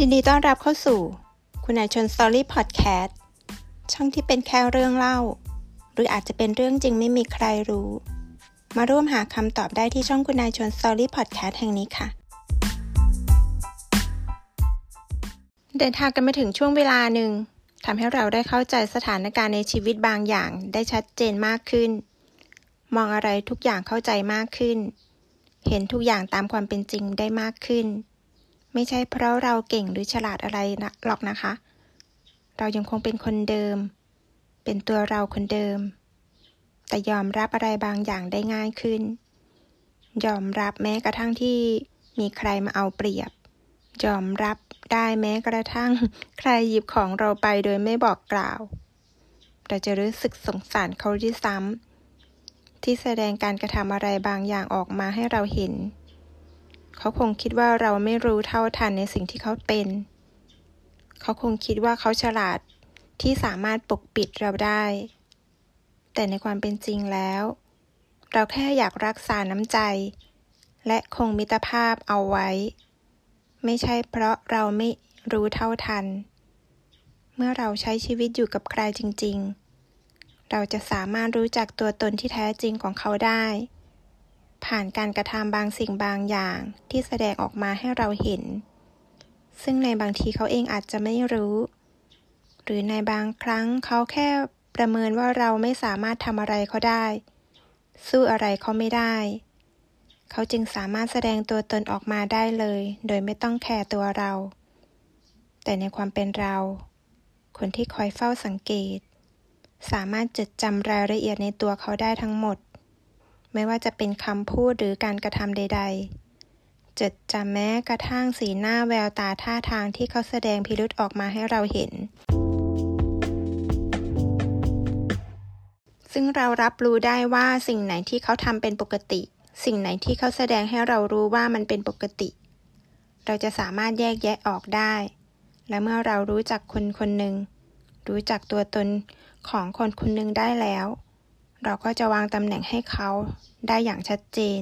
ยินดีต้อนรับเข้าสู่ คุณนายชน Story Podcast ช่องที่เป็นแค่เรื่องเล่า หรืออาจจะเป็นเรื่องจริงไม่มีใครรู้ มาร่วมหาคำตอบได้ที่ช่องคุณนายชน Story Podcast แห่งนี้ค่ะ เดินทางกันมาถึงช่วงเวลาหนึ่งทำให้เราได้เข้าใจสถานการณ์ในชีวิตบางอย่างได้ชัดเจนมากขึ้น มองอะไรทุกอย่างเข้าใจมากขึ้น เห็นทุกอย่างตามความเป็นจริงได้มากขึ้น ไม่ใช่เพราะเราเก่งหรือฉลาดอะไรนะหรอกนะคะ เรายังคงเป็นคนเดิม เป็นตัวเราคนเดิม แต่ยอมรับอะไรบางอย่างได้ง่ายขึ้น ยอมรับแม้กระทั่งที่มีใครมาเอาเปรียบ ยอมรับได้แม้กระทั่ง ใครหยิบของเราไปโดยไม่บอกกล่าว เราจะรู้สึกสงสารเขาที่ซ้ำที่แสดงการกระทำอะไรบางอย่างออกมาให้เราเห็น เขาคงคิดว่าเราไม่รู้เท่าทันในสิ่งที่เขาเป็น เขาคงคิดว่าเขาฉลาดที่สามารถปกปิดเราได้ แต่ในความเป็นจริงแล้ว เราแค่อยากรักษาน้ำใจ และคงมิตรภาพเอาไว้ ไม่ใช่เพราะเราไม่รู้เท่าทัน เมื่อเราใช้ชีวิตอยู่กับใครจริง ๆ เราจะสามารถรู้จักตัวตนที่แท้จริงของเขาได้ ผ่านการกระทำบางสิ่งบางอย่างที่แสดงออกมาให้เราเห็น ซึ่งในบางทีเขาเองอาจจะไม่รู้ หรือในบางครั้งเขาแค่ประเมินว่าเราไม่สามารถทำอะไรเขาได้ สู้อะไรเขาไม่ได้ เขาจึงสามารถแสดงตัวตนออกมาได้เลย โดยไม่ต้องแคร์ตัวเรา แต่ในความเป็นเรา คนที่คอยเฝ้าสังเกต สามารถจดจำรายละเอียดในตัวเขาได้ทั้งหมด ไม่ว่าจะเป็นคำพูดหรือการกระทำใด ๆ จดจำแม้กระทั่งสีหน้าแววตาท่าทางที่เขาแสดงพิรุษออกมาให้เราเห็น ซึ่งเรารับรู้ได้ว่าสิ่งไหนที่เขาทำเป็นปกติ สิ่งไหนที่เขาแสดงให้เรารู้ว่ามันเป็นปกติ เราจะสามารถแยกแยะออกได้ และเมื่อเรารู้จักคนคนหนึ่งรู้จักตัวตนของคนคนหนึ่งได้แล้ว เราก็จะวางตำแหน่งให้เขาได้อย่างชัดเจน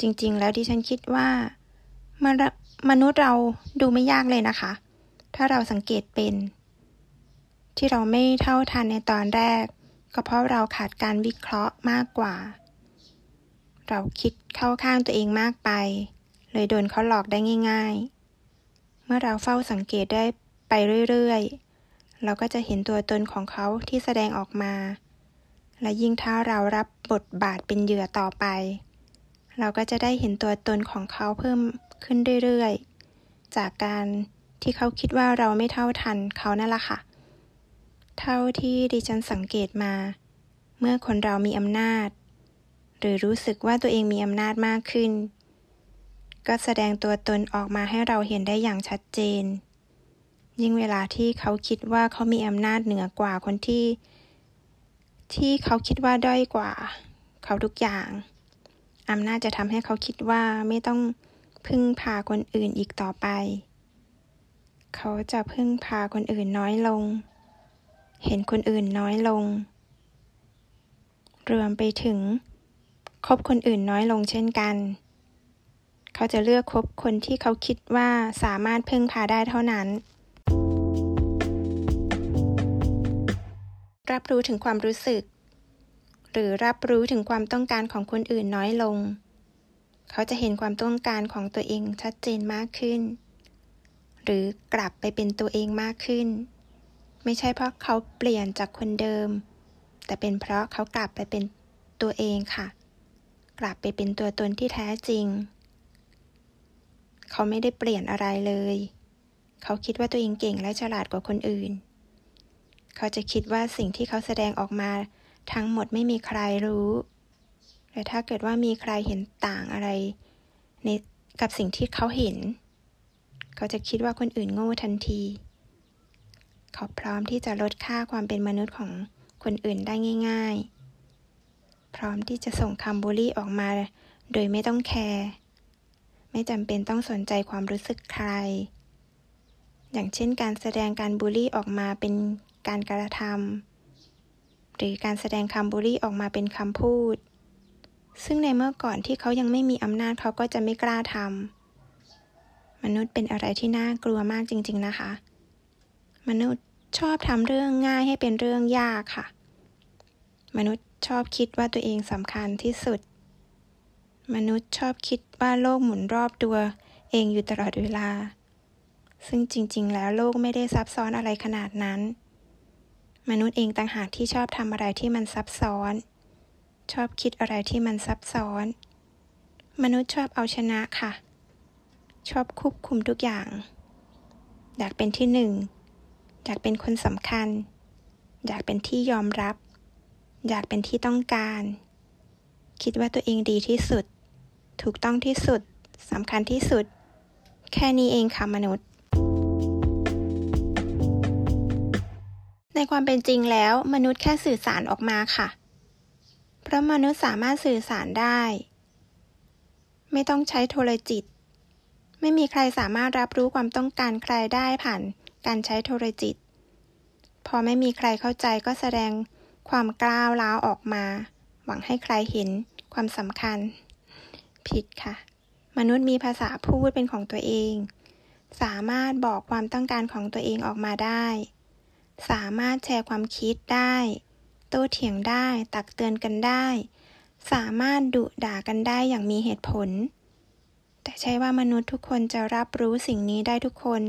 จริงๆ แล้วดิฉันคิดว่ามนุษย์เราดูไม่ยากเลยนะคะ ถ้าเราสังเกตเป็น ที่เราไม่เท่าทันในตอนแรก ก็เพราะเราขาดการวิเคราะห์มากกว่า เราคิดเข้าข้างตัวเองมากไป เลยโดนเขาหลอกได้ง่าย ๆ เมื่อเราเฝ้าสังเกตได้ไปเรื่อยๆ เราก็จะเห็นตัวตนของเขาที่แสดงออกมา และยิ่งถ้าเรารับบทบาทเป็นเหยื่อต่อไป เราก็จะได้เห็นตัวตนของเขาเพิ่มขึ้นเรื่อยๆ จากการที่เขาคิดว่าเราไม่เท่าทันเขานั่นแหละค่ะ เท่าที่ดิฉันสังเกตมา เมื่อคนเรามีอำนาจ หรือรู้สึกว่าตัวเองมีอำนาจมากขึ้น ก็แสดงตัวตนออกมาให้เราเห็นได้อย่างชัดเจน ยิ่งเวลาที่เขาคิดว่าเขามีอำนาจเหนือกว่าคนที่ ที่เขาคิดว่าด้อยกว่า เขาทุกอย่างอำนาจจะทำให้เขาคิดว่าไม่ต้องพึ่งพาคนอื่นอีกต่อไป เขาจะพึ่งพาคนอื่นน้อยลง เห็นคนอื่นน้อยลง รวมไปถึงคบคนอื่นน้อยลงเช่นกัน เขาจะเลือกคบคนที่เขาคิดว่าสามารถพึ่งพาได้เท่านั้น รับรู้ถึงความรู้สึก หรือรับรู้ถึงความต้องการของคนอื่นน้อยลง เขาจะเห็นความต้องการของตัวเองชัดเจนมากขึ้น หรือกลับไปเป็นตัวเองมากขึ้น ไม่ใช่เพราะเขาเปลี่ยนจากคนเดิม แต่เป็นเพราะเขากลับไปเป็นตัวเองค่ะ กลับไปเป็นตัวตนที่แท้จริง เขาไม่ได้เปลี่ยนอะไรเลย เขาคิดว่าตัวเองเก่งและฉลาดกว่าคนอื่น เขาจะคิดว่าสิ่งที่เขาแสดงออกมา ทั้งหมดไม่มีใครรู้แต่ถ้าเกิดว่ามีใครเห็นต่างอะไร ในกับสิ่งที่เขาเห็น เขาจะคิดว่าคนอื่นโง่ทันที เขาพร้อมที่จะลดค่าความเป็นมนุษย์ของคนอื่นได้ง่าย ๆ พร้อมที่จะส่งคำบูลลี่ออกมา โดยไม่ต้องแคร์ไม่จำเป็นต้องสนใจความรู้สึกใคร อย่างเช่นการแสดงการบูลลี่ออกมาเป็น การกระทำหรือการแสดงคำบูลลี่ออกมาเป็นคำพูด ซึ่งในเมื่อก่อนที่เขายังไม่มีอำนาจเขาก็จะไม่กล้าทำมนุษย์เป็นอะไรที่น่ากลัวมากจริง ๆนะคะ มนุษย์ชอบทำเรื่องง่ายให้เป็นเรื่องยากค่ะ มนุษย์ชอบคิดว่าตัวเองสำคัญที่สุด มนุษย์ชอบคิดว่าโลกหมุนรอบตัวเองอยู่ตลอดเวลา ซึ่งจริง ๆ แล้วโลกไม่ได้ซับซ้อนอะไรขนาดนั้น มนุษย์เองต่างหากที่ชอบทำอะไรที่มันซับซ้อน ชอบคิดอะไรที่มันซับซ้อน มนุษย์ชอบเอาชนะค่ะ ชอบควบคุมทุกอย่าง อยากเป็นที่หนึ่ง อยากเป็นคนสำคัญ อยากเป็นที่ยอมรับ อยากเป็นที่ต้องการ คิดว่าตัวเองดีที่สุด ถูกต้องที่สุดสำคัญที่สุด แค่นี้เองค่ะมนุษย์ ในความเป็นจริงแล้วมนุษย์แค่สื่อสารออกมาค่ะ เพราะมนุษย์สามารถสื่อสารได้ ไม่ต้องใช้โทรจิต ไม่มีใครสามารถรับรู้ความต้องการใครได้ผ่านการใช้โทรจิต พอไม่มีใครเข้าใจก็แสดงความกล้าวล้าวออกมา หวังให้ใครเห็นความสำคัญ ผิดค่ะ มนุษย์มีภาษาพูดเป็นของตัวเอง สามารถบอกความต้องการของตัวเองออกมาได้ สามารถแชร์ความคิดได้ โต้เถียงได้ ตักเตือนกันได้ สามารถดุด่ากันได้อย่างมีเหตุผล แต่ใช่ว่ามนุษย์ทุกคนจะรับรู้สิ่งนี้ได้ทุกคน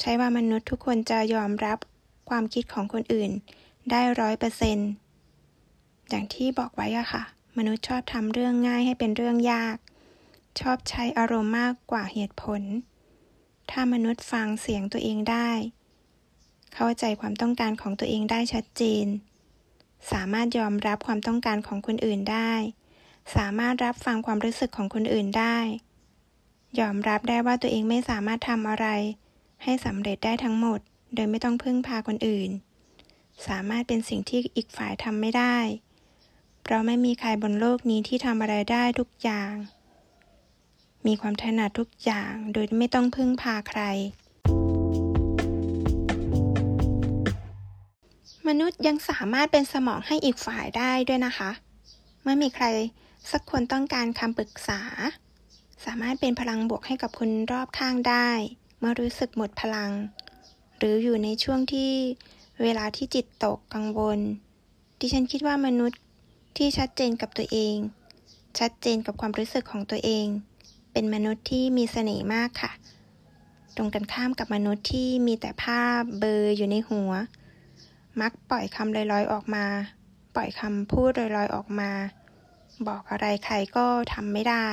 ใช่ว่ามนุษย์ทุกคนจะยอมรับความคิดของคนอื่น ได้ร้อยเปอร์เซนต์อย่างที่บอกไว้อะค่ะ มนุษย์ชอบทำเรื่องง่ายให้เป็นเรื่องยาก ชอบใช้อารมณ์มากกว่าเหตุผล ถ้ามนุษย์ฟังเสียงตัวเองได้ เข้าใจความต้องการของตัวเองได้ชัดเจน สามารถยอมรับความต้องการของคนอื่นได้ สามารถรับฟังความรู้สึกของคนอื่นได้ ยอมรับได้ว่าตัวเองไม่สามารถทำอะไร ให้สำเร็จได้ทั้งหมด โดยไม่ต้องพึ่งพาคนอื่น สามารถเป็นสิ่งที่อีกฝ่ายทำไม่ได้ เพราะไม่มีใครบนโลกนี้ที่ทำอะไรได้ทุกอย่าง มีความถนัดทุกอย่างโดยไม่ต้องพึ่งพาใคร มนุษย์ยังสามารถเป็นสมองให้อีกฝ่ายได้ด้วยนะคะ เมื่อมีใครสักคนต้องการคำปรึกษา สามารถเป็นพลังบวกให้กับคนรอบข้างได้ เมื่อรู้สึกหมดพลัง หรืออยู่ในช่วงที่เวลาที่จิตตกกังวล ดิฉันคิดว่ามนุษย์ที่ชัดเจนกับตัวเอง ชัดเจนกับความรู้สึกของตัวเอง เป็นมนุษย์ที่มีเสน่ห์มากค่ะ ตรงกันข้ามกับมนุษย์ที่มีแต่ภาพเบอร์อยู่ในหัว มักปล่อยคำลอยๆออกมา ปล่อยคำพูดลอยๆออกมา บอกอะไรใครก็ทำไม่ได้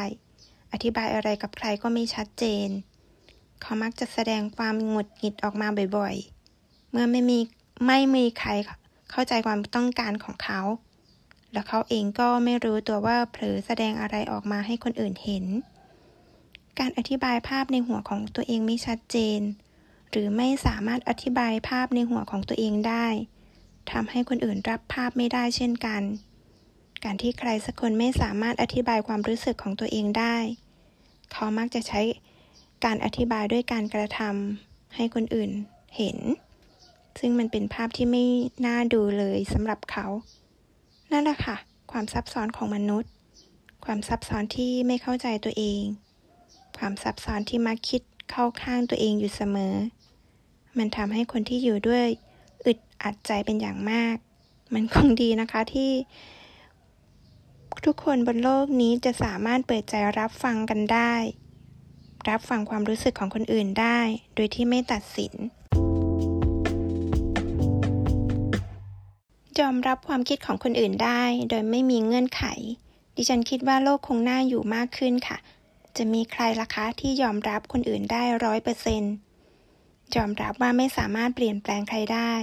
อธิบายอะไรกับใครก็ไม่ชัดเจน เขามักจะแสดงความหงุดหงิดออกมาบ่อยๆ เมื่อไม่มีไม่มีใครเข้าใจความต้องการของเขา แล้วเขาเองก็ไม่รู้ตัวว่าเผลอแสดงอะไรออกมาให้คนอื่นเห็น การอธิบายภาพในหัวของตัวเองไม่ชัดเจนหรือไม่สามารถอธิบายภาพในหัวของตัวเองได้ ทำให้คนอื่นรับภาพไม่ได้เช่นกัน การที่ใครสักคนไม่สามารถอธิบายความรู้สึกของตัวเองได้ เขามักจะใช้การอธิบายด้วยการกระทำให้คนอื่นเห็น ซึ่งมันเป็นภาพที่ไม่น่าดูเลยสำหรับเขา นั่นแหละค่ะ ความซับซ้อนของมนุษย์ ความซับซ้อนที่ไม่เข้าใจตัวเอง ความซับซ้อนที่มักคิดเข้าข้างตัวเองอยู่เสมอ มันทำให้คนที่อยู่ด้วย อัดใจเป็นอย่างมาก มันคงดีนะคะที่ ทุกคนบนโลกนี้จะสามารถเปิดใจรับฟังกันได้ รับฟังความรู้สึกของคนอื่นได้ โดยที่ไม่ตัดสินยอมรับความคิดของคนอื่นได้ โดยไม่มีเงื่อนไข ดิฉันคิดว่าโลกคงน่าอยู่มากขึ้นค่ะ จะมีใครล่ะคะที่ยอมรับคนอื่นได้ร้อยเปอร์เซนต์ยอมรับว่าไม่สามารถเปลี่ยนแปลงใครได้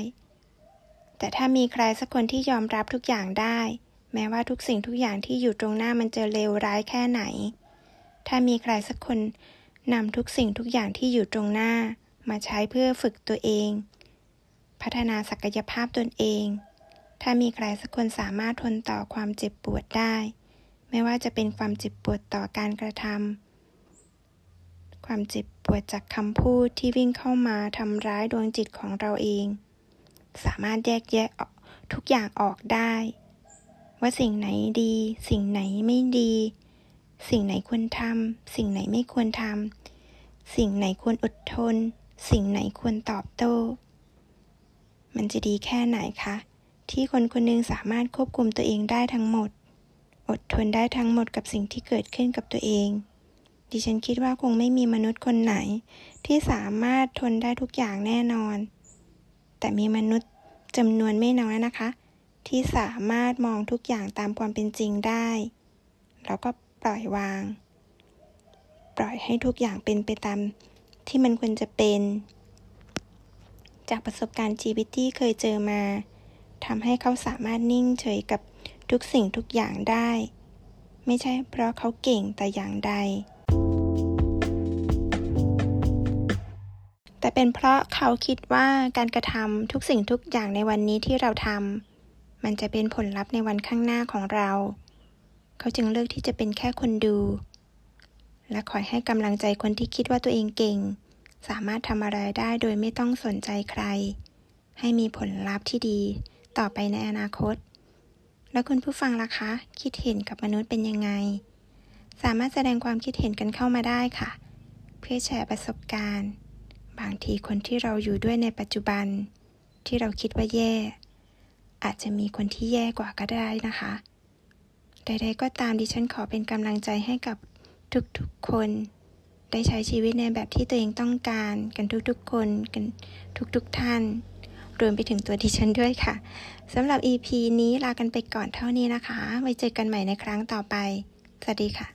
แต่ถ้ามีใครสักคนที่ยอมรับทุกอย่างได้ แม้ว่าทุกสิ่งทุกอย่างที่อยู่ตรงหน้ามันจะเลวร้ายแค่ไหน ถ้ามีใครสักคนนำทุกสิ่งทุกอย่างที่อยู่ตรงหน้า มาใช้เพื่อฝึกตัวเอง พัฒนาศักยภาพตนเอง ถ้ามีใครสักคนสามารถทนต่อความเจ็บปวดได้ ไม่ว่าจะเป็นความเจ็บปวดต่อการกระทำความเจ็บปวดจากคำพูดที่วิ่งเข้ามาทำร้ายดวงจิตของเราเอง สามารถแยกแยะทุกอย่างออกได้ ว่าสิ่งไหนดี สิ่งไหนไม่ดี สิ่งไหนควรทำสิ่งไหนไม่ควรทำสิ่งไหนควรอดทน สิ่งไหนควรตอบโต้ มันจะดีแค่ไหนคะ ที่คนคนหนึงสามารถควบคุมตัวเองได้ทั้งหมด อดทนได้ทั้งหมดกับสิ่งที่เกิดขึ้นกับตัวเองดิฉันคิดว่าคงไม่มีมนุษย์คนไหน ที่สามารถทนได้ทุกอย่างแน่นอน แต่มีมนุษย์จำนวนไม่น้อยนะคะ ที่สามารถมองทุกอย่างตามความเป็นจริงได้ แล้วก็ปล่อยวาง ปล่อยให้ทุกอย่างเป็นไปตามที่มันควรจะเป็น จากประสบการณ์ชีวิตที่เคยเจอมาทำให้เขาสามารถนิ่งเฉยกับทุกสิ่งทุกอย่างได้ ไม่ใช่เพราะเขาเก่งแต่อย่างใด เป็นเพราะเขาคิดว่าการกระทำทุกสิ่งทุกอย่างในวันนี้ที่เราทำมันจะเป็นผลลัพธ์ในวันข้างหน้าของเรา เขาจึงเลือกที่จะเป็นแค่คนดู และคอยให้กำลังใจคนที่คิดว่าตัวเองเก่ง สามารถทำอะไรได้โดยไม่ต้องสนใจใคร ให้มีผลลัพธ์ที่ดี ต่อไปในอนาคต แล้วคุณผู้ฟังล่ะคะ คิดเห็นกับมนุษย์เป็นยังไง สามารถแสดงความคิดเห็นกันเข้ามาได้ค่ะ เพื่อแชร์ประสบการณ์ บางทีคนที่เราอยู่ด้วยในปัจจุบัน ที่เราคิดว่าแย่ อาจจะมีคนที่แย่กว่าก็ได้นะคะ ใดๆก็ตามดิฉันขอเป็นกำลังใจให้กับทุกๆคน ได้ใช้ชีวิตในแบบที่ตัวเองต้องการกันทุกๆคนกันทุกๆท่านรวมไปถึงตัวดิฉันด้วยค่ะสำหรับ EP นี้ลากันไปก่อนเท่านี้นะคะ ไว้เจอกันใหม่ในครั้งต่อไป สวัสดีค่ะ